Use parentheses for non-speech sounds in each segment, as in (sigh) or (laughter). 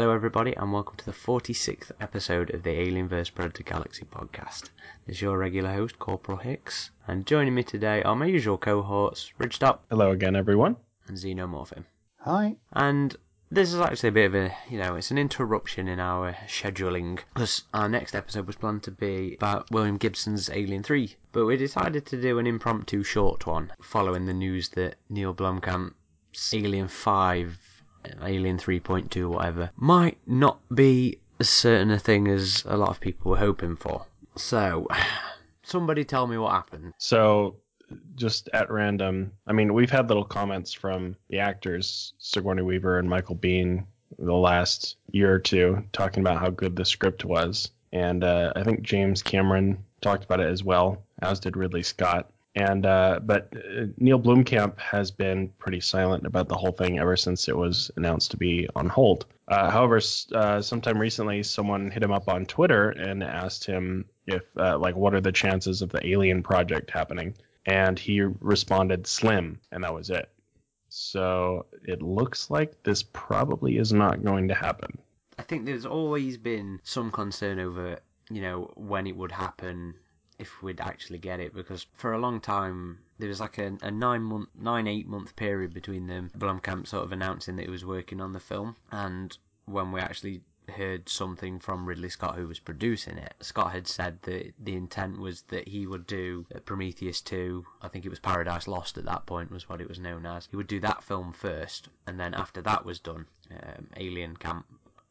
Hello, everybody, and welcome to the 46th episode of the Alien vs. Predator Galaxy podcast. This is your regular host, Corporal Hicks, and joining me today are my usual cohorts, Ridgetop Hello again, everyone. and Xenomorphone. Hi. And this is actually a bit of a, you know, it's an interruption in our scheduling because our next episode was planned to be about William Gibson's Alien 3, but we decided to do an impromptu short one following the news that Neill Blomkamp's Alien 5, Alien 3.2, whatever, might not be as certain a thing as a lot of people were hoping for. So, (sighs) somebody tell me what happened. So, just at random, I mean, we've had little comments from the actors, Sigourney Weaver and Michael Biehn, the last year or two, talking about how good the script was. And uh, I think James Cameron talked about it as well, as did Ridley Scott. And uh, but uh, Neill Blomkamp has been pretty silent about the whole thing ever since it was announced to be on hold. Uh, however, uh, sometime recently, someone hit him up on Twitter and asked him if, uh, like, what are the chances of the Alien project happening? And he responded slim, and that was it. So it looks like this probably is not going to happen. I think there's always been some concern over, you know, when it would happen, if we'd actually get it, because for a long time there was like a, a nine month, nine eight month period between them Blomkamp sort of announcing that he was working on the film and when we actually heard something from Ridley Scott who was producing it. Scott had said that the intent was that he would do Prometheus 2, I think it was Paradise Lost at that point was what it was known as. He would do that film first and then after that was done, um, Alien Camp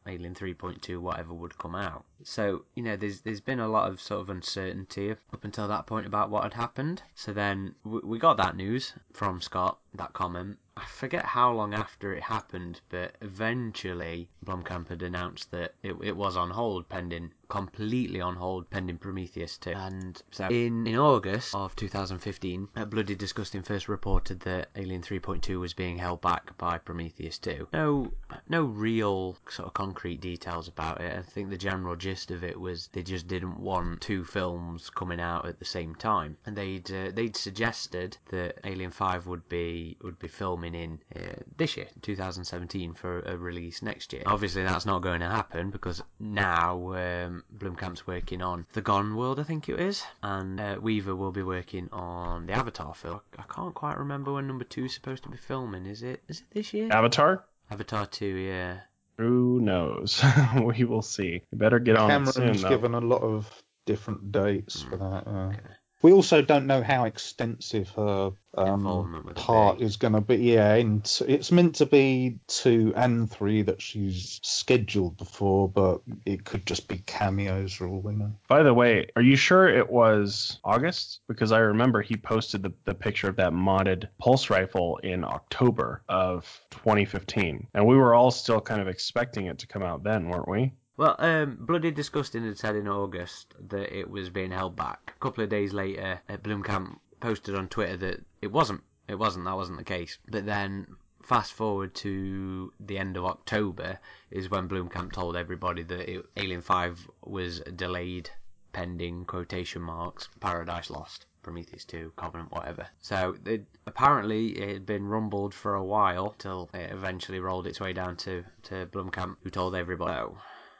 Alien 3.2, whatever would come out. So, you know, there's there's been a lot of sort of uncertainty up until that point about what had happened. So then we, we got that news from Scott, that comment. I forget how long after it happened, but eventually Blomkamp had announced that it, it was on hold pending, completely on hold pending Prometheus 2. And so in, in August of 2015, uh, Bloody Disgusting first reported that Alien 3.2 was being held back by Prometheus 2. No, no real sort of concrete details about it. I think the general gist of it was they just didn't want two films coming out at the same time, and they'd uh, they'd suggested that Alien 5 would be would be filming in uh, this year, 2017, for a release next year. Obviously, that's not going to happen because now um, Blomkamp's working on The Gone World, I think it is, and uh, Weaver will be working on the Avatar film. I can't quite remember when number two is supposed to be filming. Is it? Is it this year? Avatar? Avatar 2, yeah. Who knows? (laughs) we will see. We better get on it soon, Cameron's given a lot of different dates for that. yeah. Okay. We also don't know how extensive her um, part is going to be. Yeah, and it's meant to be two and three that she's scheduled before, but it could just be cameos for all we know. By the way, are you sure it was August? Because I remember he posted the, the picture of that modded pulse rifle in October of 2015. And we were all still kind of expecting it to come out then, weren't we? Well, um, Bloody Disgusting had said in August that it was being held back. A couple of days later, uh, Blomkamp posted on Twitter that it wasn't. It wasn't. That wasn't the case. But then, fast forward to the end of October, is when Blomkamp told everybody that it, Alien 5 was delayed pending quotation marks Paradise Lost. Prometheus 2, Covenant, whatever. So it, apparently it had been rumbled for a while till it eventually rolled its way down to, to Blomkamp, who told everybody. So,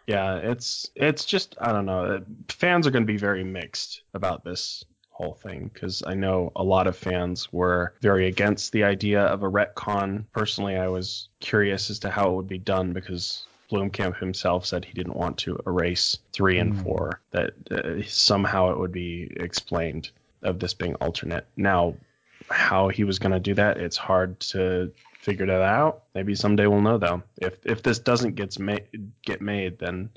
Yeah, it's it's just I don't know. uh, Fans are going to be very mixed about this whole thing because I know a lot of fans were very against the idea of a retcon. Personally, I was curious as to how it would be done because Blomkamp himself said he didn't want to erase three and Hmm. four. That uh, somehow it would be explained of this being alternate. Now, how he was going to do that, it's hard to figure that out. Maybe someday we'll know though. If if this doesn't gets ma- get made, then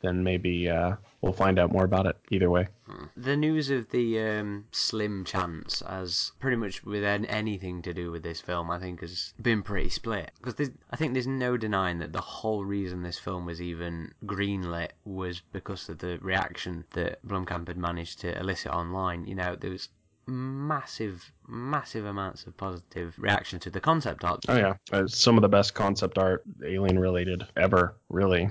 then maybe uh, we'll find out more about it. Either way. The news of the um, slim chance, as pretty much with an- anything to do with this film, I think has been pretty split. Because I think there's no denying that the whole reason this film was even greenlit was because of the reaction that Blomkamp had managed to elicit online. You know, there was massive, massive amounts of positive reaction to the concept art. Oh yeah, uh, some of the best concept art alien related ever. Really.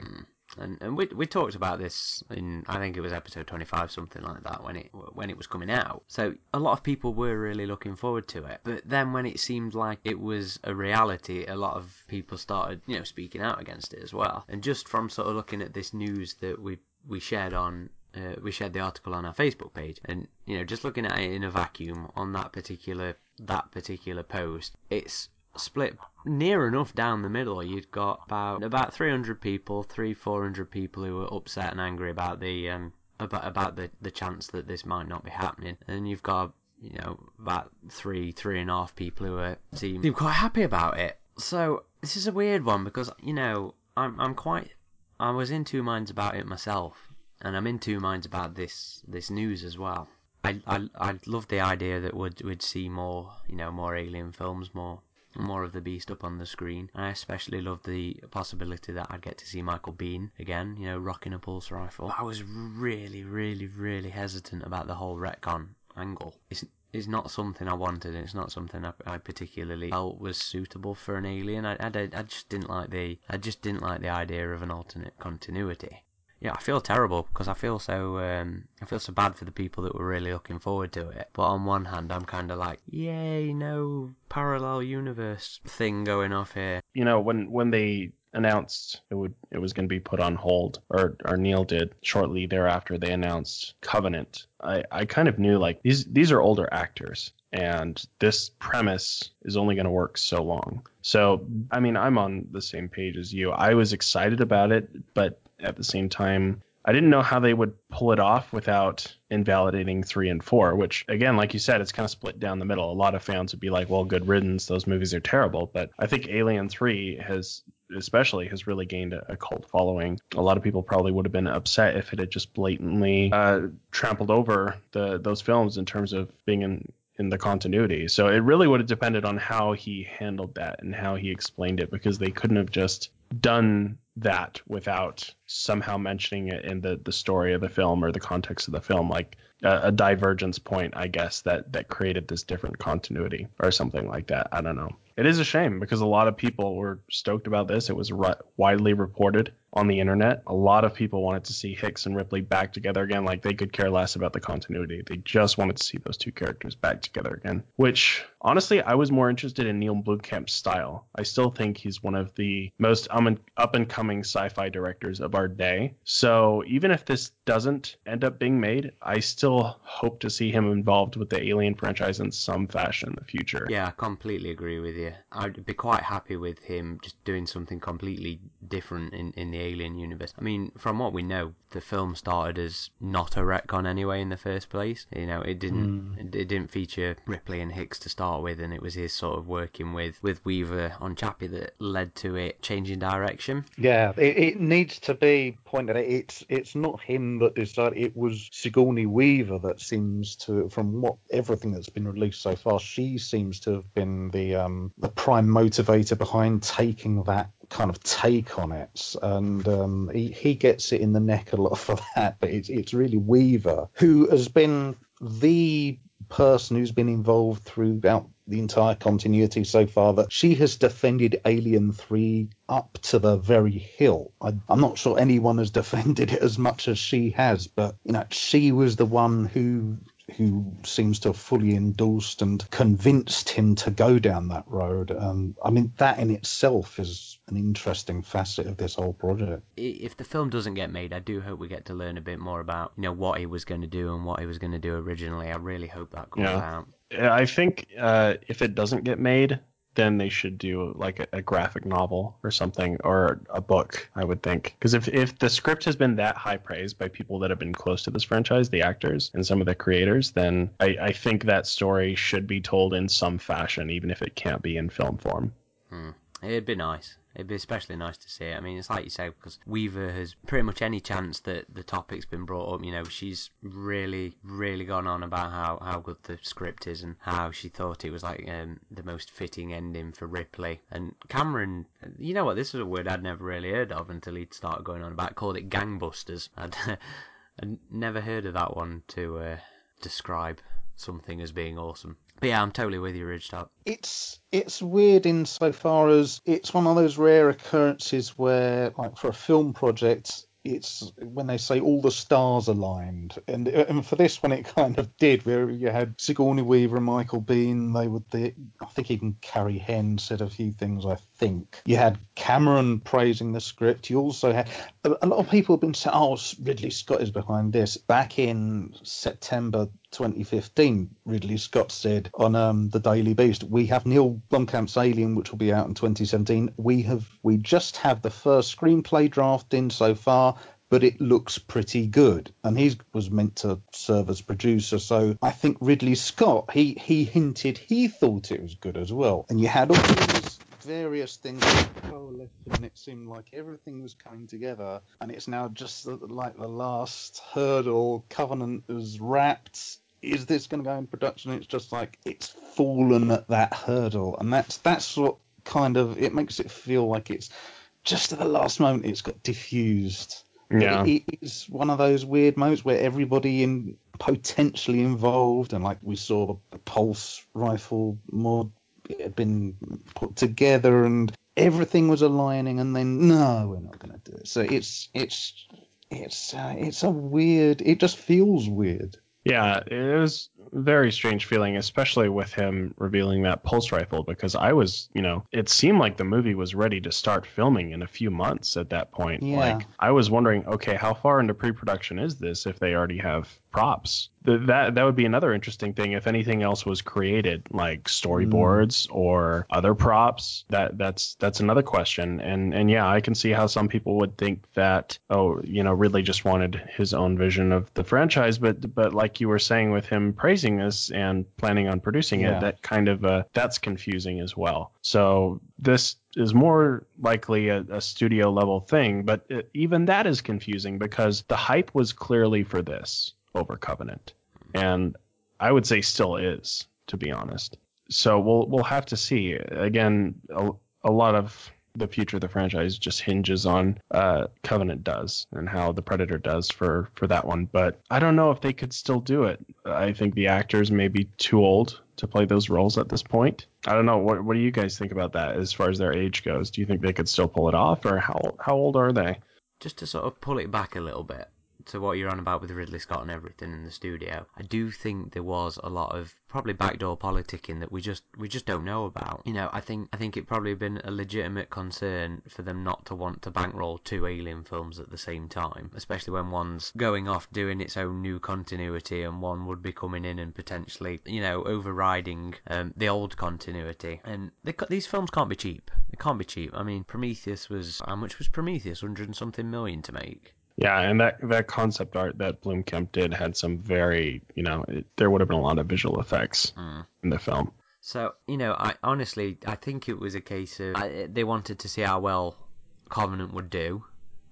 and and we we talked about this in I think it was episode twenty five something like that when it when it was coming out. So a lot of people were really looking forward to it, but then when it seemed like it was a reality, a lot of people started you know speaking out against it as well. And just from sort of looking at this news that we we shared on uh, we shared the article on our Facebook page, and you know, just looking at it in a vacuum on that particular that particular post, it's split near enough down the middle. You've got about about 300 people, three 400 people who were upset and angry about the um about about the the chance that this might not be happening, and you've got you know about three three and a half people who are seem, seem quite happy about it. So this is a weird one because you know I'm I'm quite I was in two minds about it myself, and I'm in two minds about this this news as well. I I I love the idea that we'd we'd see more you know more alien films, more more of the beast up on the screen. I especially love the possibility that I'd get to see Michael Biehn again, you know, rocking a pulse rifle. But I was really, really, really hesitant about the whole retcon angle. It's it's not something I wanted. It's not something I, I particularly felt was suitable for an alien. I, I, I just didn't like the I just didn't like the idea of an alternate continuity yeah, I feel terrible because I feel so um, I feel so bad for the people that were really looking forward to it. But on one hand, I'm kind of like, yay, no parallel universe thing going off here. You know, when when they announced it would it was going to be put on hold, or or Neill did shortly thereafter, they announced Covenant. I I kind of knew like these these are older actors. And this premise is only going to work so long. So, I mean, I'm on the same page as you. I was excited about it, but at the same time, I didn't know how they would pull it off without invalidating three and four, which again, like you said, it's kind of split down the middle. A lot of fans would be like, well, good riddance, those movies are terrible. But I think Alien 3 has especially has really gained a, cult following. A lot of people probably would have been upset if it had just blatantly uh, trampled over the those films in terms of being in in the continuity. So it really would have depended on how he handled that and how he explained it because they couldn't have just done that without somehow mentioning it in the the story of the film or the context of the film like a, a, divergence point i guess that that created this different continuity or something like that. I don't know. It is a shame because a lot of people were stoked about this. It was widely reported on the internet. A lot of people wanted to see Hicks and Ripley back together again. Like they could care less about the continuity. They just wanted to see those two characters back together again. Which honestly, I was more interested in Neill Blomkamp's style. I still think he's one of the most um, up and coming sci-fi directors of our day. So even if this doesn't end up being made, I still hope to see him involved with the Alien franchise in some fashion in the future. Yeah, I completely agree with you. I'd be quite happy with him just doing something completely different in, in the Alien universe. I mean, from what we know, the film started as not a retcon anyway in the first place. You know, it didn't mm. it, didn't feature Ripley and Hicks to start with, and it was his sort of working with with Weaver on Chappie that led to it changing direction. Yeah, it, it needs to be pointed out. It's it's not him that decided. It was Sigourney Weaver that seems to, from what everything that's been released so far, she seems to have been the um the prime motivator behind taking that kind of take on it, and um, he he gets it in the neck a lot (laughs) for that. But it's it's really Weaver who has been the person who's been involved throughout the entire continuity so far that she has defended Alien 3 up to the very hill. I, am not sure anyone has (laughs) defended it as much as she has, but you know, she was the one who who seems to have fully endorsed and convinced him to go down that road. Um, I mean, that in itself is an interesting facet of this whole project. If the film doesn't get made, I do hope we get to learn a bit more about you know what he was going to do and what he was going to do originally. I really hope that comes yeah. out. I think uh, if it doesn't get made, then they should do like a, a, graphic novel or something or a book i would think. Because if, if the script has been that high praised by people that have been close to this franchise the actors and some of the creators then i, I think that story should be told in some fashion even if it can't be in film form. Hmm. it'd be nice It'd be especially nice to see it. I mean, it's like you say, because Weaver has pretty much any chance that the topic's been brought up, you know, she's really, really gone on about how, how good the script is and how she thought it was like um, the most fitting ending for Ripley. And Cameron, you know what, this was a word I'd never really heard of until he'd started going on about, called it gangbusters. (laughs) I'd, I'd never heard of that one to uh, describe something as being awesome. But yeah, I'm totally with you, Ridgetop. It's it's weird insofar as it's one of those rare occurrences where, like, for a film project, it's when they say all the stars aligned, and and for this one it kind of did, where you had Sigourney Weaver and Michael Biehn, They would, the, I think even Carrie Henn said a few things. I think you had Cameron praising the script. You also had a, a lot of people have been saying, "Oh, Ridley Scott is behind this." Back in September 2015, Ridley Scott said on um, the Daily Beast, "We have Neill Blomkamp's Alien, which will be out in 2017. We have we just have the first screenplay draft in so far." But it looks pretty good, and he was meant to serve as producer. So I think Ridley Scott he he hinted he thought it was good as well. And you had all these various things coalescing, and it seemed like everything was coming together. And it's now just like the last hurdle. Covenant is wrapped is this going to go in production? It's just like it's fallen at that hurdle, and that's that's what kind of it makes it feel like it's just at the last moment it's got diffused. Yeah. It, it is one of those weird moments where everybody in potentially involved, and like we saw the, pulse rifle mod had been put together, and everything was aligning, and then no, we're not going to do it. So it's it's it's uh, it's a weird. It just feels weird. Yeah, it was very strange feeling, especially with him revealing that pulse rifle, because I was, you know, it seemed like the movie was ready to start filming in a few months at that point. Yeah. Like, I was wondering, okay, how far into pre production is this if they already have props? Th- that that would be another interesting thing if anything else was created like storyboards mm. or other props that that's that's another question and and yeah I can see how some people would think that oh you know Ridley just wanted his own vision of the franchise but but like you were saying with him praising this and planning on producing Yeah. it that kind of uh, that's confusing as well so this is more likely a, a studio level thing but it, even that is confusing because the hype was clearly for this over Covenant and I would say still is, to be honest. So we'll we'll have to see. Again, a, a lot of the future of the franchise just hinges on uh, Covenant does and how the Predator does for for that one. But I don't know if they could still do it. I think the actors may be too old to play those roles at this point. I don't know. What what do you guys think about that as far as their age goes? Do you think they could still pull it off, or how how old are they? just to sort of pull it back a little bit to what you're on about with Ridley Scott and everything in the studio, I do think there was a lot of probably backdoor politicking that we just we just don't know about. You know, I think I think it probably been a legitimate concern for them not to want to bankroll two Alien films at the same time, especially when one's going off doing its own new continuity and one would be coming in and potentially, you know, overriding um, the old continuity. And they, these films can't be cheap. They can't be cheap. I mean, Prometheus was how much was Prometheus? Hundred and something million to make. Yeah, and that that concept art that Blomkamp did had some very, you know, it, there would have been a lot of visual effects Mm. in the film. So you know, I honestly I think it was a case of I, they wanted to see how well Covenant would do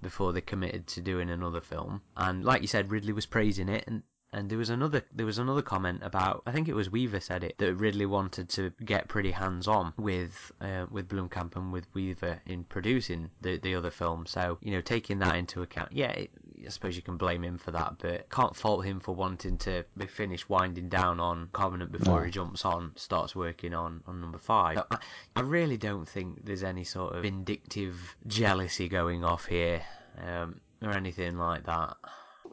before they committed to doing another film. And like you said, Ridley was praising it, and and there was another there was another comment about I think it was Weaver said it that Ridley wanted to get pretty hands on with uh, with Blomkamp and with Weaver in producing the the other film. So you know, taking that into account, yeah. It, I suppose you can blame him for that, but can't fault him for wanting to be finished winding down on Covenant before No. he jumps on, starts working on, on number five. I, I really don't think there's any sort of vindictive jealousy going off here, um, or anything like that.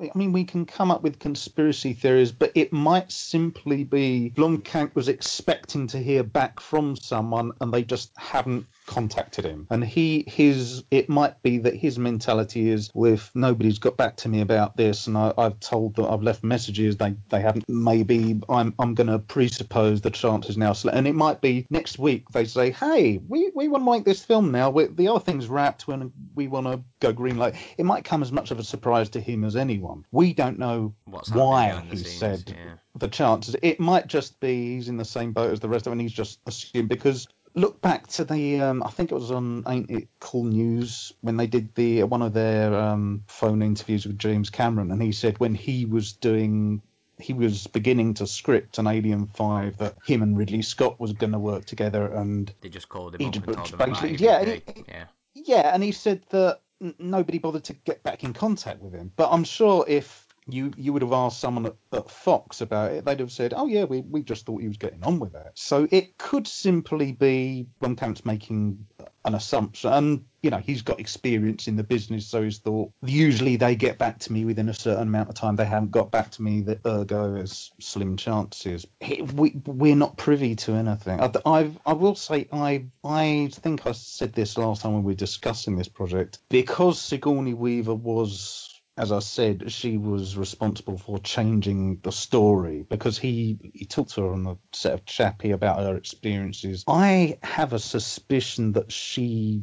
I mean, we can come up with conspiracy theories, but it might simply be Blomkamp was expecting to hear back from someone and they just haven't contacted him. And he, his, it might be that his mentality is, well, if nobody's got back to me about this and I, I've told that I've left messages, they, they haven't, maybe I'm, I'm going to presuppose the chance is now select. And it might be next week they say, hey, we, we want to make this film now. We, the other thing's wrapped when we want to go green light. It might come as much of a surprise to him as anyone. We don't know What's why he scenes, said yeah. the chances. It might just be he's in the same boat as the rest of them, and he's just assumed because. Look back to the, um, I think it was on Ain't It Cool News when they did the one of their um, phone interviews with James Cameron, and he said when he was doing, he was beginning to script an Alien Five that him and Ridley Scott was going to work together, and They just called him up and told him basically- yeah, didn't and they? it- yeah. Yeah, and he said that n- nobody bothered to get back in contact with him. But I'm sure if you you would have asked someone at, at Fox about it, they'd have said, "Oh yeah, we, we just thought he was getting on with it." So it could simply be one Blomkamp's making an assumption, and you know he's got experience in the business, so he's thought. Usually they get back to me within a certain amount of time. They haven't got back to me. That ergo there's slim chances. We we're not privy to anything. I, I've I will say I I think I said this last time when we were discussing this project because Sigourney Weaver was as I said, she was responsible for changing the story because he he talked to her on the set of Chappie about her experiences. I have a suspicion that she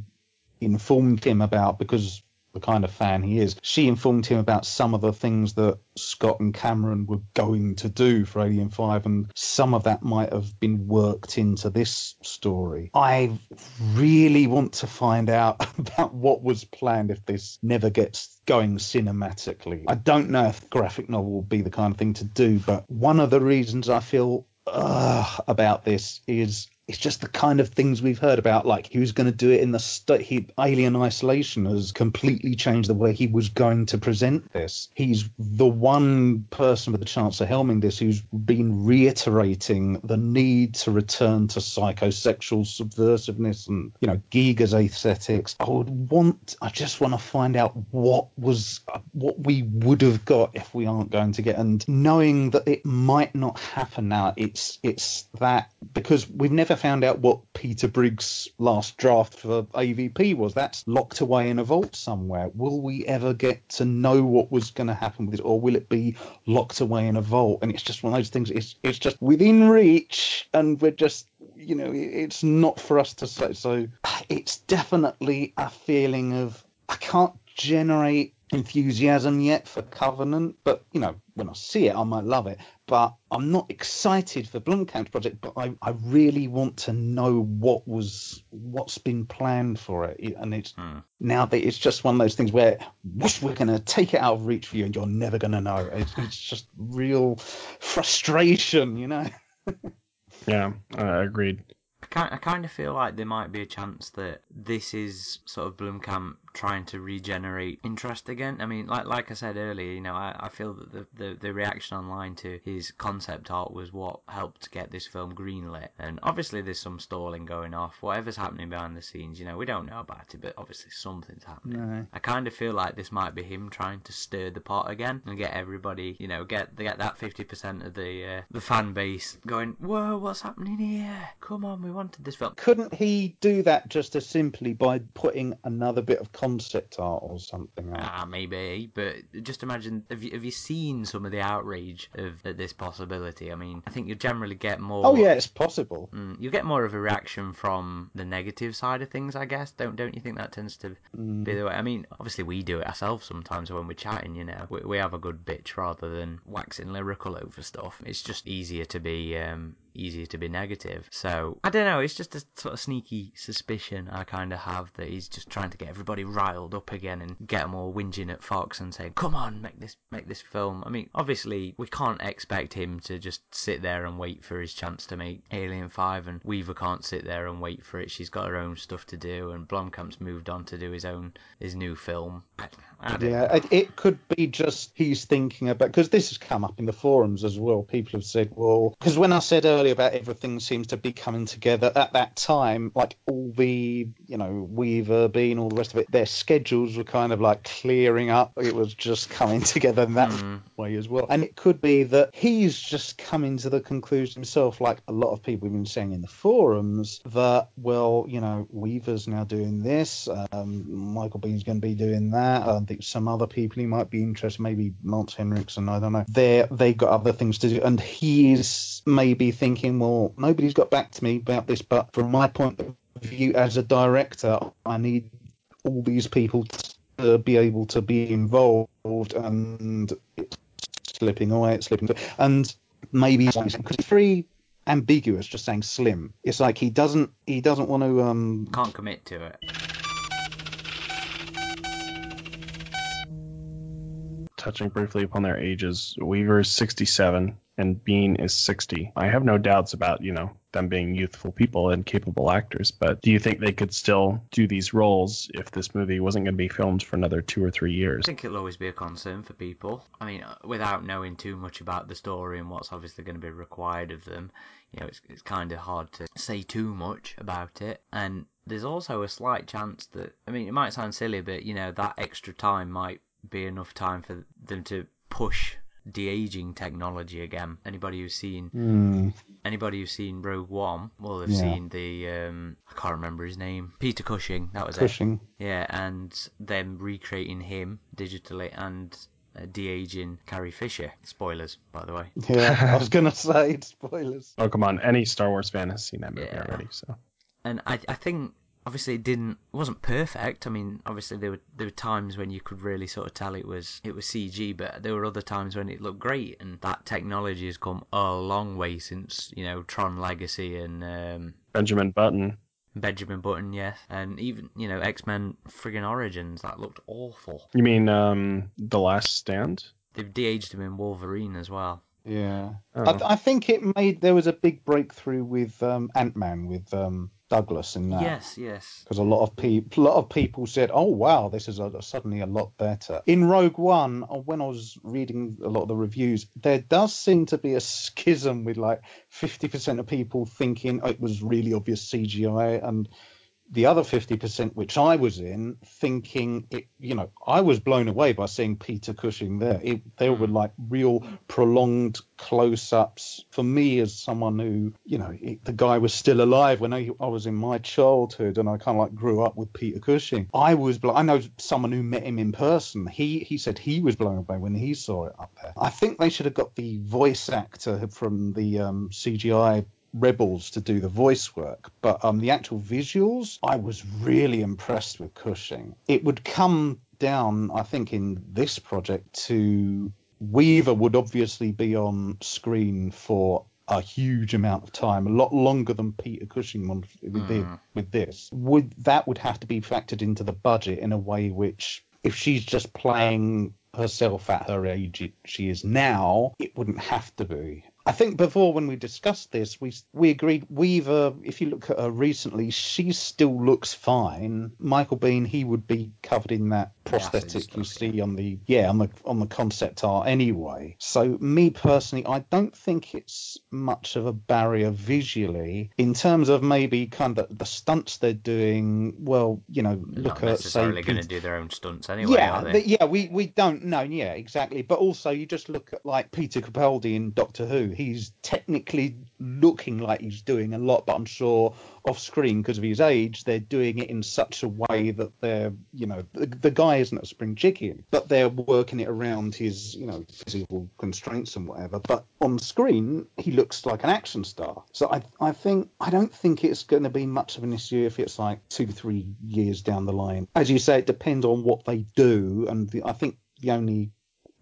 informed him about because the kind of fan he is. She informed him about some of the things that Scott and Cameron were going to do for Alien 5, and some of that might have been worked into this story. I really want to find out (laughs) about what was planned if this never gets going cinematically. I don't know if graphic novel will be the kind of thing to do, but one of the reasons I feel uh, about this is it's just the kind of things we've heard about. Like he was going to do it in the st- he, Alien Isolation has completely changed the way he was going to present this. He's the one person with the chance of helming this who's been reiterating the need to return to psychosexual subversiveness and you know Giger's aesthetics. I would want. I just want to find out what was what we would have got if we aren't going to get and knowing that it might not happen now. It's it's that because we've never found out what Peter Briggs' last draft for AVP was. That's locked away in a vault somewhere. Will we ever get to know what was going to happen with it, or will it be locked away in a vault? And it's just one of those things. It's it's just within reach, and we're just you know it's not for us to say. So it's definitely a feeling of I can't generate enthusiasm yet for Covenant, but you know, when I see it, I might love it. But I'm not excited for Blomkamp's project, but I, I really want to know what was what's been planned for it. And it's hmm. now that it's just one of those things where whoosh, we're going to take it out of reach for you, and you're never going to know. It's, it's just real frustration, you know. (laughs) yeah, uh, agreed. I kind of feel like there might be a chance that this is sort of Blomkamp trying to regenerate interest again. I mean, like like I said earlier, you know, I, I feel that the, the, the reaction online to his concept art was what helped get this film greenlit. And obviously, there's some stalling going off. Whatever's happening behind the scenes, you know, we don't know about it, but obviously something's happening. No. I kind of feel like this might be him trying to stir the pot again and get everybody, you know, get get that fifty percent of the uh, the fan base going. Whoa, what's happening here? Come on, we wanted this film. Couldn't he do that just as simply by putting another bit of concept art or something. Ah, maybe. But just imagine have you, have you seen some of the outrage of this possibility? I mean, I think you generally get more. Oh yeah, it's possible. Mm, you get more of a reaction from the negative side of things, I guess. Don't don't you think that tends to mm. be the way? I mean, obviously we do it ourselves sometimes when we're chatting. You know, we, we have a good bitch rather than waxing lyrical over stuff. It's just easier to be um, easier to be negative. So I don't know. It's just a sort of sneaky suspicion I kind of have that he's just trying to get everybody riled up again and get them all whinging at Fox and saying, "Come on, make this make this film." I mean, obviously we can't expect him to just sit there and wait for his chance to make Alien Five, and Weaver can't sit there and wait for it. She's got her own stuff to do, and Blomkamp's moved on to do his own his new film. I, I yeah, it, it could be just he's thinking about because this has come up in the forums as well. People have said, "Well," because when I said earlier about everything seems to be coming together at that time, like all the you know Weaver, Biehn, all the rest of it, their schedules were kind of like clearing up. It was just coming (laughs) together in that mm. way as well. And it could be that he's just coming to the conclusion himself, like a lot of people have been saying in the forums, that well, you know, Weaver's now doing this, um, Michael Biehn's going to be doing that. I think some other people he might be interested, maybe Lance Henriksen, I don't know. They they got other things to do, and he is maybe thinking, well, nobody's got back to me about this, but from my point of view as a director, I need all these people to be able to be involved and it's slipping away, it's slipping away. And maybe because it's very ambiguous just saying slim. It's like he doesn't he doesn't want to um can't commit to it. Touching briefly upon their ages, Weaver is 67 and Biehn is 60. I have no doubts about, you know, them being youthful people and capable actors, but do you think they could still do these roles if this movie wasn't going to be filmed for another two or three years? I think it'll always be a concern for people. I mean, uh, without knowing too much about the story and what's obviously going to be required of them, you know, it's, it's kind of hard to say too much about it. And there's also a slight chance that, I mean, it might sound silly, but, you know, that extra time might be enough time for them to push de aging technology again. Anybody who's seen Hmm. anybody who's seen Rogue One will have Yeah. seen the um, I can't remember his name. Peter Cushing, that was it. Cushing. Yeah, and them recreating him digitally and uh, de aging Carrie Fisher. Spoilers, by the way. Yeah, I (laughs) was gonna say spoilers. Oh, come on. Any Star Wars fan has seen that movie Yeah. already, so. and I I think obviously it didn't it wasn't perfect. I mean, obviously there were there were times when you could really sort of tell it was it was CG, but there were other times when it looked great. And that technology has come a long way since you know Tron Legacy and um, Benjamin Button. Benjamin Button, yes, and even you know X Men friggin' Origins that looked awful. You mean um, The Last Stand? They've de-aged him in Wolverine as well. Yeah, Oh. I, I think it made there was a big breakthrough with um, Ant Man with um, Douglas in that. Yes, yes. because a lot of people, a lot of people said, "Oh wow, this is a, suddenly a lot better." In Rogue One, uh, when I was reading a lot of the reviews, there does seem to be a schism with like fifty percent of people thinking it was really obvious CGI, and the other fifty percent, which I was in, thinking it. You know, I was blown away by seeing Peter Cushing there. It, there were like real prolonged close-ups for me as someone who, you know, it, the guy was still alive when I, I was in my childhood, and I kind of like grew up with Peter Cushing. I was, blo- I know someone who met him in person. He he said he was blown away when he saw it up there. I think they should have got the voice actor from the um, CGI Rebels to do the voice work, but um, the actual visuals, I was really impressed with Cushing. It would come down, I think, in this project to Weaver would obviously be on screen for a huge amount of time, a lot longer than Peter Cushing wanted with, the- with this. Would that would have to be factored into the budget in a way which, if she's just playing herself at her age she is now, it wouldn't have to be. I think before when we discussed this, we we agreed Weaver. If you look at her recently, she still looks fine. Michael Biehn, he would be covered in that The prosthetic you see on the yeah on the on the concept art anyway. So me personally, I don't think it's much of a barrier visually in terms of maybe kind of the stunts they're doing. Well, you know, look at say necessarily going to do their own stunts anyway, yeah, are they? th- yeah, we, we don't know. Yeah, exactly. But also, you just look at like Peter Capaldi in Doctor Who. He's technically looking like he's doing a lot, but I'm sure off screen because of his age, they're doing it in such a way that they're, you know, the, the guy isn't a spring chicken, but they're working it around his, you know, physical constraints and whatever. But on screen, he looks like an action star. So I, I think, I don't think it's going to be much of an issue if it's like two, three years down the line. As you say, it depends on what they do, and the, I think the only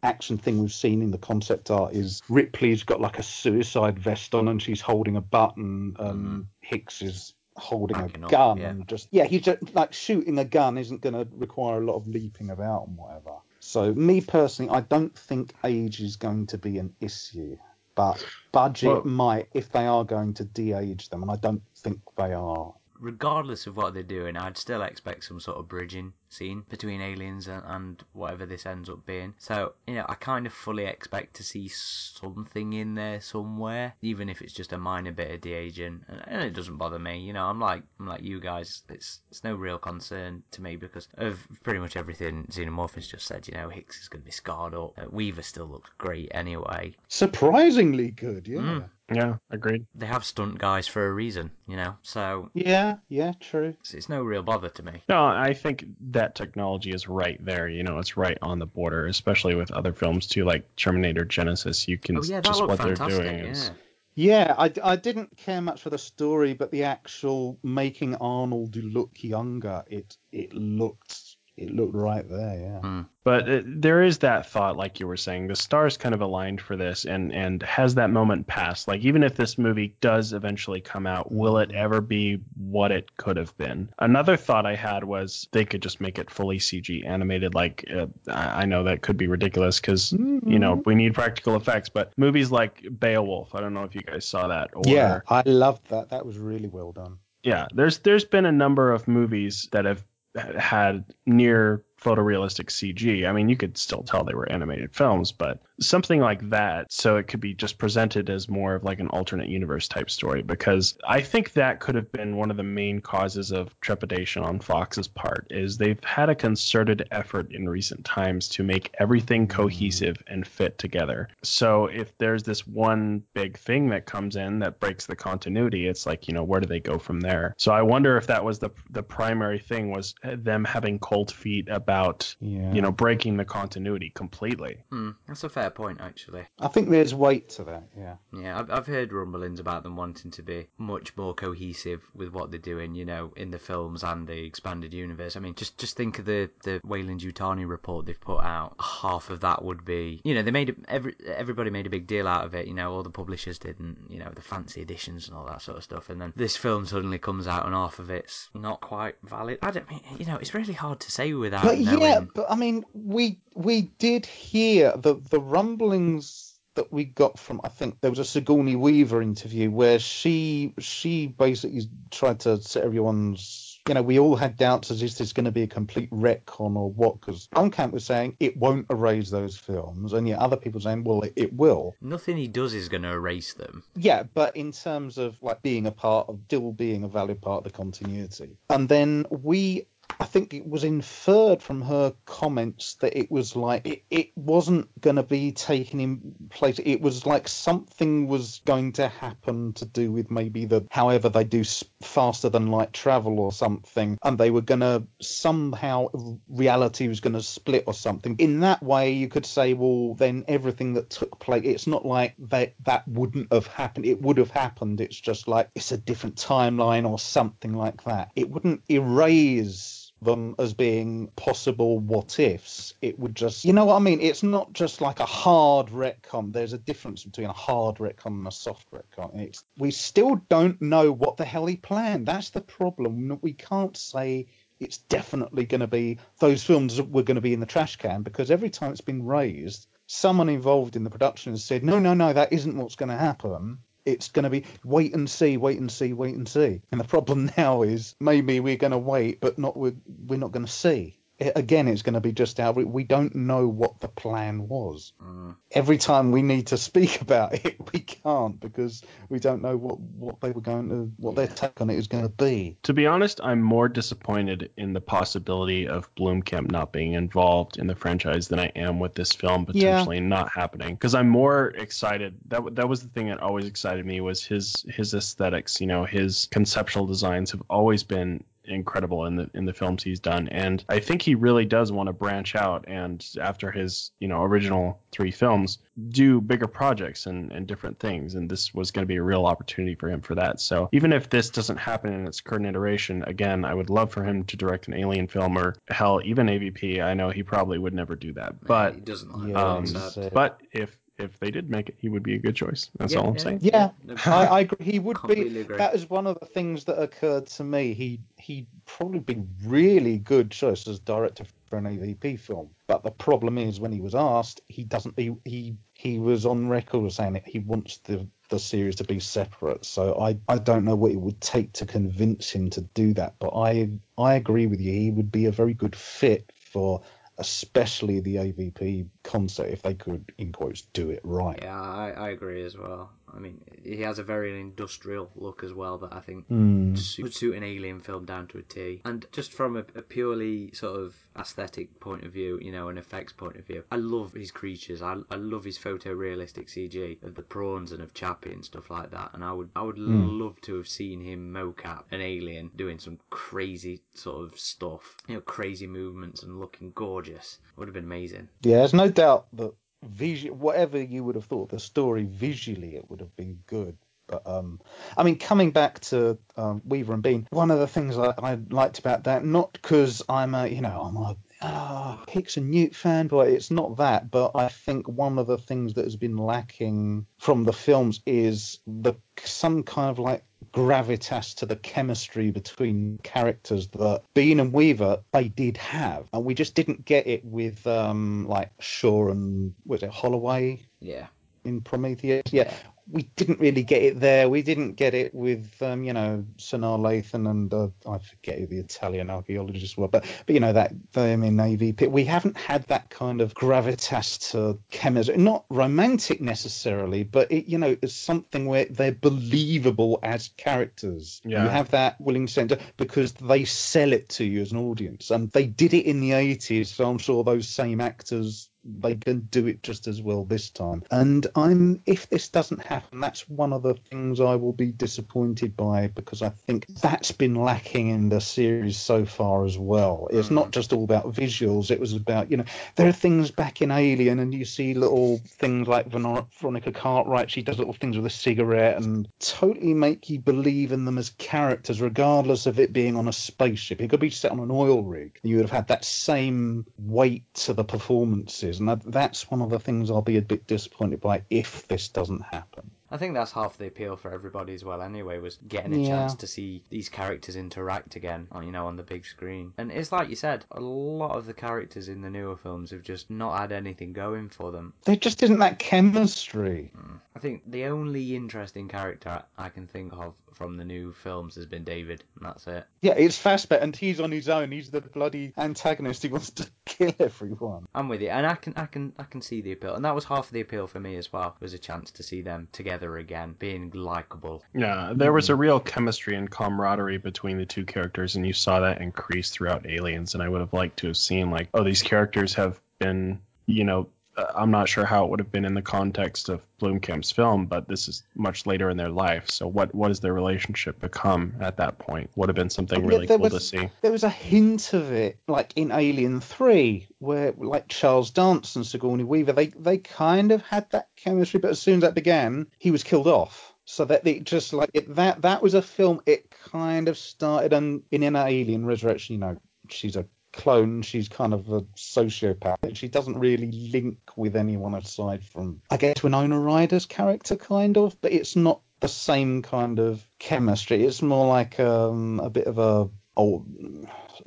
action thing we've seen in the concept art is Ripley's got like a suicide vest on and she's holding a button and mm-hmm. Hicks is holding Backing a up, gun yeah. and just yeah he's just like shooting a gun isn't going to require a lot of leaping about and whatever. So me personally i don't think age is going to be an issue but budget Well- might if they are going to de-age them and i don't think they are. Regardless of what they're doing, I'd still expect some sort of bridging scene between aliens and, and whatever this ends up being. So, you know, I kind of fully expect to see something in there somewhere, even if it's just a minor bit of de-aging, and, and it doesn't bother me. You know, I'm like I'm like you guys. It's it's no real concern to me because of pretty much everything Xenomorphone's just said. You know, Hicks is going to be scarred up. Uh, Weaver still looks great anyway. surprisingly good yeah Mm. Yeah, agreed. They have stunt guys for a reason, you know. So yeah yeah true it's, it's no real bother to me. No, I think that technology is right there. You know, it's right on the border, especially with other films too, like Terminator Genisys. You can Oh yeah, just what they're doing yeah. is Yeah, I, I didn't care much for the story, but the actual making Arnold look younger, it it looked it looked right there. Yeah. Mm. But uh, there is that thought, like you were saying, the stars kind of aligned for this, and and has that moment passed? Like even if this movie does eventually come out, will it ever be what it could have been? Another thought I had was they could just make it fully CG animated. Like uh, I know that could be ridiculous because you know we need practical effects, but movies like Beowulf, I don't know if you guys saw that. Or, Yeah, I loved that. That was really well done. yeah there's there's been a number of movies that have had near photorealistic CG. I mean, you could still tell they were animated films, but something like that, so it could be just presented as more of like an alternate universe type story. Because I think that could have been one of the main causes of trepidation on Fox's part. Is they've had a concerted effort in recent times to make everything mm. cohesive and fit together. So if there's this one big thing that comes in that breaks the continuity, it's like you know where do they go from there? So I wonder if that was the the primary thing was them having cold feet about Yeah. you know breaking the continuity completely. Hmm, that's a fair point, actually. I think there's weight to that. Yeah. Yeah, I've, I've heard rumblings about them wanting to be much more cohesive with what they're doing, you know, in the films and the expanded universe. I mean, just just think of the the Weyland Yutani report they've put out. Half of that would be, you know, they made it, every everybody made a big deal out of it. You know, all the publishers did, and you know, the fancy editions and all that sort of stuff. And then this film suddenly comes out, and half of it's not quite valid. I don't, mean, you know, it's really hard to say without But knowing. yeah, but I mean, we we did hear the the rumblings that we got from. I think there was a Sigourney Weaver interview where she she basically tried to set everyone's. You know, we all had doubts as if there's going to be a complete retcon or what, because one was saying it won't erase those films, and yet other people saying, well, it, it will. Nothing he does is going to erase them. Yeah, but in terms of like being a part of, still being a valid part of the continuity. And then we, I think it was inferred from her comments that it was like it, it wasn't going to be taken in place. It was like something was going to happen to do with maybe the however they do faster than light travel or something, and they were going to somehow reality was going to split or something. In that way, you could say, well, then everything that took place, it's not like that that wouldn't have happened. It would have happened. It's just like it's a different timeline or something like that. It wouldn't erase them as being possible what ifs. It would just, you know what I mean? It's not just like a hard retcon. There's a difference between a hard retcon and a soft retcon. It's, we still don't know what the hell he planned. That's the problem. We can't say it's definitely going to be those films that were going to be in the trash can because every time it's been raised, someone involved in the production has said, no, no, no, that isn't what's going to happen. It's going to be wait and see, wait and see, wait and see. And the problem (laughs) now is maybe we're going to wait, but not we're, we're not going to see. It, again, it's going to be just out. We, we don't know what the plan was. Mm. Every time we need to (laughs) speak about it, we can't because we don't know what, what they were going to, what their take on it is going to be. To be honest, I'm more disappointed in the possibility of Blomkamp not being involved in the franchise than I am with this film Yeah. potentially not happening. Because I'm more excited. That that was the thing that always excited me was his his aesthetics. You know, his conceptual designs have always been incredible in the in the films he's done. And I think he really does want to branch out and after his you know original three films do bigger projects and and different things. And this was going to be a real opportunity for him for that. So even if this doesn't happen in its current iteration again I would love for him to direct an alien film or hell even AVP I know he probably would never do that. But he doesn't like Yeah, um, but if if they did make it he would be a good choice that's Yeah, all I'm yeah. saying Yeah, No, I, I agree. He would completely be. agree. That is one of the things that occurred to me. He he'd probably be really good choice as director for an AVP film. But the problem is when he was asked, he doesn't. He he, he was on record saying it. He wants the the series to be separate. So I I don't know what it would take to convince him to do that. But I I agree with you. He would be a very good fit for. Especially the AVP concept, if they could, in quotes, do it right. Yeah, I, I agree as well. I mean, he has a very industrial look as well that I think hmm. would suit an alien film down to a T. And just from a, a purely sort of aesthetic point of view, you know, an effects point of view, I love his creatures. I, I love his photorealistic CG of the prawns and of Chappie and stuff like that. And I would I would hmm. love to have seen him mocap an alien doing some crazy sort of stuff, you know, crazy movements and looking gorgeous. Would have been amazing. Yeah, there's no doubt that visu- whatever you would have thought the story visually, it would have been good. But um, I mean, coming back to um, Weaver and Biehn, one of the things I, I liked about that, not because I'm a, you know, I'm a uh, Hicks and Newt fanboy. It's not that, but I think one of the things that has been lacking from the films is the some kind of like gravitas to the chemistry between characters that Biehn and Weaver they did have, and we just didn't get it with um like Shaw and was it Holloway Yeah. in Prometheus? Yeah. We didn't really get it there. We didn't get it with, um, you know, Sanaa Lathan and uh, I forget who the Italian archaeologists were, but but you know that them in AVP. We haven't had that kind of gravitas to chemistry, not romantic necessarily, but it, you know, it's something where they're believable as characters. Yeah. You have that willing center because they sell it to you as an audience, and they did it in the 80s. So I'm sure those same actors they can do it just as well this time. And I'm if this doesn't happen, that's one of the things I will be disappointed by because I think that's been lacking in the series so far as well. It's not mm. just all about visuals, it was about, you know, there are things back in Alien and you see little things like Veronica Cartwright, she does little things with a cigarette and totally make you believe in them as characters regardless of it being on a spaceship. It could be set on an oil rig. You would have had that same weight to the performances and that, that's one of the things I'll be a bit disappointed by if this doesn't happen. I think that's half the appeal for everybody as well. Anyway, was getting a Yeah. chance to see these characters interact again, on you know, on the big screen. And it's like you said, a lot of the characters in the newer films have just not had anything going for them. There just isn't that chemistry. Mm. I think the only interesting character I can think of from the new films has been David, and that's it. Yeah, it's Fassbender, and he's on his own. He's the bloody antagonist. He wants to (laughs) kill everyone. I'm with you, and I can, I can, I can see the appeal, and that was half of the appeal for me as well. Was a chance to see them together again, being likable. Yeah, there was a real chemistry and camaraderie between the two characters, and you saw that increase throughout Aliens. And I would have liked to have seen, like, oh, these characters have been, you know, Uh, I'm not sure how it would have been in the context of Blomkamp's film, but this is much later in their life. So, what what has their relationship become at that point? Would have been something Yeah, really cool to see. There was a hint of it, like in Alien Three, where like Charles Dance and Sigourney Weaver, they they kind of had that chemistry, but as soon as that began, he was killed off. So that it just like it, that that was a film. It kind of started and in an Alien Resurrection, you know, she's a clone. She's kind of a sociopath. She doesn't really link with anyone aside from, I guess, Winona Ryder's character, kind of. But it's not the same kind of chemistry. It's more like um, a bit of a old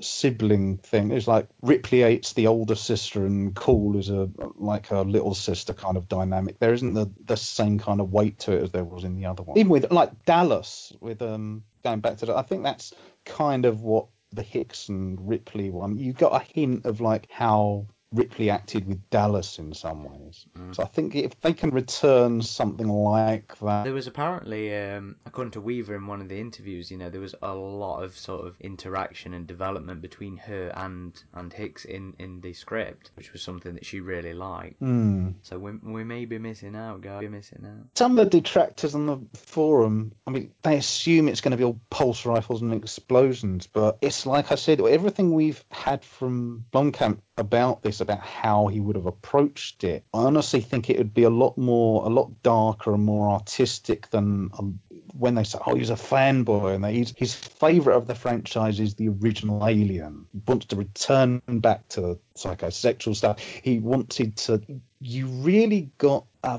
sibling thing. It's like Ripley Yates, the older sister, and Call is a like a little sister kind of dynamic. There isn't the the same kind of weight to it as there was in the other one. Even with like Dallas, with um going back to that, I think that's kind of what the Hicks and Ripley one. You got a hint of like how Ripley acted with Dallas in some ways. So I think if they can return something like that, There was apparently, um, according to Weaver in one of the interviews, you know, there was a lot of sort of interaction and development between her and and Hicks in in the script, which was something that she really liked. hmm. So we we may be missing out, guys. We're missing out. some of the detractors on the forum, I mean, they assume it's going to be all pulse rifles and explosions, but it's like I said, everything we've had from Blomkamp about this, about how he would have approached it, I honestly think it would be a lot more, a lot darker and more artistic than um, when they say, oh, he's a fanboy, and he's, his favourite of the franchise is the original Alien. He wants to return back to the psychosexual stuff. He wanted to. You really got, uh,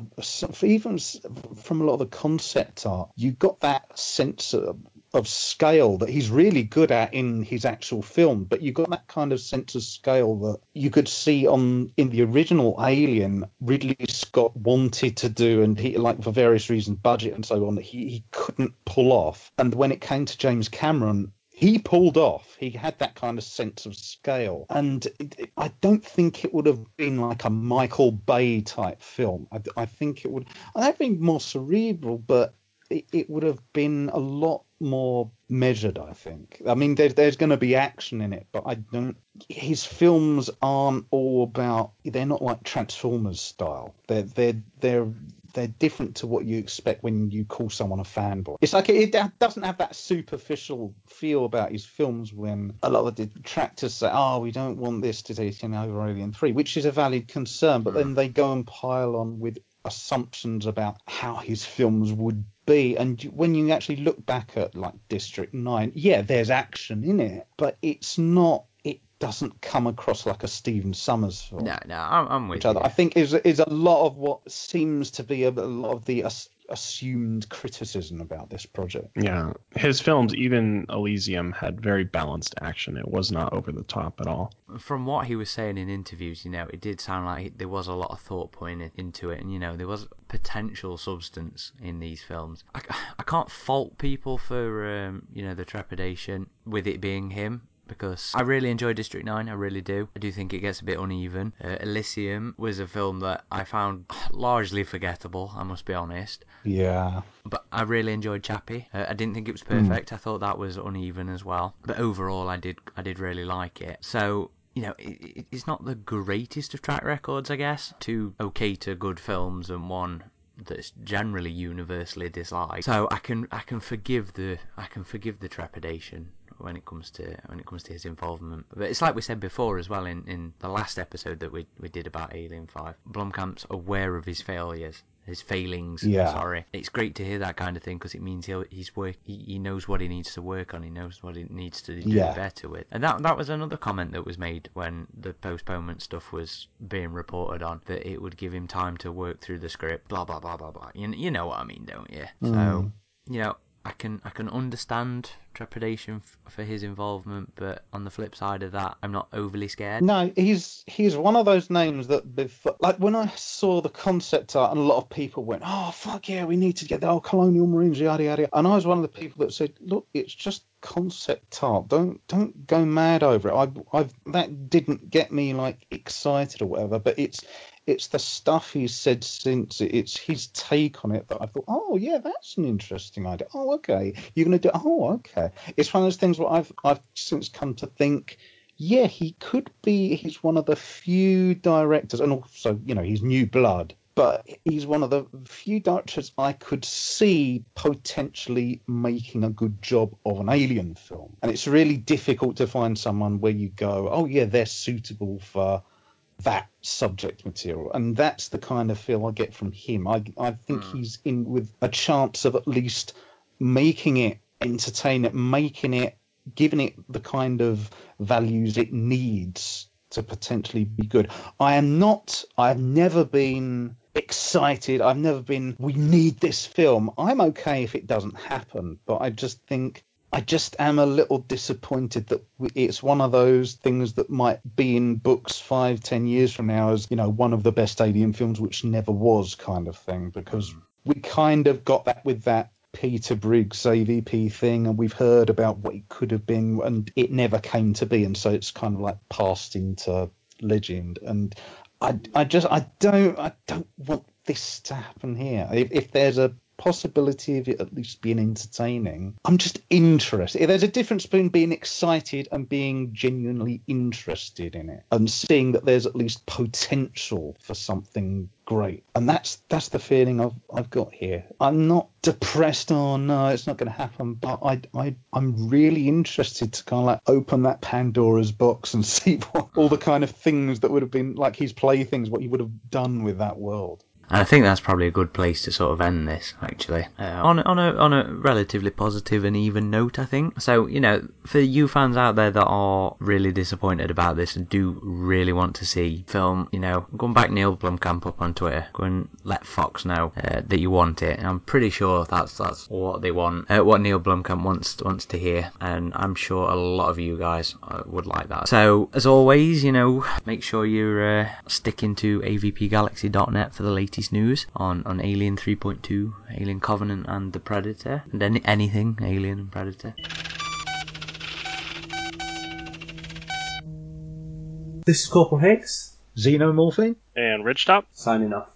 even from a lot of the concept art, you got that sense of, of scale that he's really good at in his actual film, but you got that kind of sense of scale that you could see on in the original Alien. Ridley Scott wanted to do, and he like for various reasons, budget and so on, he he couldn't pull off. And when it came to James Cameron, he pulled off. He had that kind of sense of scale, and I don't think it would have been like a Michael Bay type film. I, I think it would. I think more cerebral, but it, would have been a lot more measured. I think. I mean, there's there's going to be action in it, but I don't. His films aren't all about. They're not like Transformers style. They're they're they're they're different to what you expect when you call someone a fanboy. It's like it, it doesn't have that superficial feel about his films when a lot of the detractors say, "Oh, we don't want this to take over Alien Three, which is a valid concern, but then they go and pile on with assumptions about how his films would be. And when you actually look back at like District Nine, yeah, there's action in it, but it's not. It doesn't come across like a Stephen Sommers film. No, no, I'm, I'm with which I, you. I think is is a lot of what seems to be a, a lot of the as, assumed criticism about this project. Yeah, his films, even Elysium, had very balanced action. It was not over the top at all. From what he was saying in interviews, you know, it did sound like there was a lot of thought put in- into it, and you know, there was potential substance in these films. I, I can't fault people for um, you know the trepidation with it being him. Because I really enjoy District 9, I really do. I do think it gets a bit uneven. Uh, Elysium was a film that I found (sighs) largely forgettable, I must be honest. Yeah, But I really enjoyed Chappie. Uh, I didn't think it was perfect. I thought that was uneven as well. But overall, I did I did really like it. So you know, it, it, it's not the greatest of track records, I guess. Two okay to good films and one that's generally universally disliked. So I can I can forgive the I can forgive the trepidation when it comes to when it comes to his involvement. But it's like we said before as well in, in the last episode that we we did about Alien Five. Blomkamp's aware of his failures, his failings. Yeah. Sorry, it's great to hear that kind of thing because it means he'll he's work he, he knows what he needs to work on. He knows what he needs to do Yeah. better with. And that that was another comment that was made when the postponement stuff was being reported on that it would give him time to work through the script. Blah blah blah blah blah. You, you know what I mean, don't you? So mm. you know. I can I can understand trepidation f- for his involvement, but on the flip side of that, I'm not overly scared. no, he's he's one of those names that before, like when I saw the concept art, and a lot of people went, "Oh fuck yeah, we need to get the old colonial marines yada yada," yada." and I was one of the people that said, "Look, it's just concept art. Don't don't go mad over it. I I've that didn't get me like excited or whatever, but it's it's the stuff he's said since. It's his take on it that I thought, oh yeah, that's an interesting idea. Oh okay, you're gonna do. Oh okay. It's one of those things where I've I've since come to think. Yeah, he could be. He's one of the few directors, and also, you know, he's new blood. But he's one of the few directors I could see potentially making a good job of an alien film. And it's really difficult to find someone where you go, oh yeah, they're suitable for that subject material and that's the kind of feel i get from him. I i think hmm. he's in with a chance of at least making it entertaining making it giving it the kind of values it needs to potentially be good. I am not i've never been excited. I've never been we need this film. I'm okay if it doesn't happen but i just think I just am a little disappointed that it's one of those things that might be in books five, ten years from now as, you know, one of the best alien films, which never was kind of thing, because we kind of got that with that Peter Briggs AVP thing, and we've heard about what it could have been, and it never came to be, and so it's kind of like passed into legend. And I, I just, I don't, I don't want this to happen here. If, if there's a possibility of it at least being entertaining. I'm just interested. There's a difference between being excited and being genuinely interested in it, and seeing that there's at least potential for something great. And that's that's the feeling I've I've got here. I'm not depressed. Oh no, it's not going to happen. But I I I'm really interested to kind of like open that Pandora's box and (laughs) see what all the kind of things that would have been like his playthings, what he would have done with that world. And I think that's probably a good place to sort of end this, actually, uh, on a, on a on a relatively positive and even note. I think so. You know, for you fans out there that are really disappointed about this and do really want to see film, you know, go and back Neill Blomkamp up on Twitter. Go and let Fox know uh, that you want it. And I'm pretty sure that's that's what they want, uh, what Neill Blomkamp wants wants to hear, and I'm sure a lot of you guys uh, would like that. So as always, you know, make sure you're uh, sticking to avpgalaxy.net for the latest news on, on Alien 3.2, Alien Covenant, and the Predator, and any, anything Alien and Predator. This is Corporal Hicks. Xenomorphone? And Ridgetop? signing off.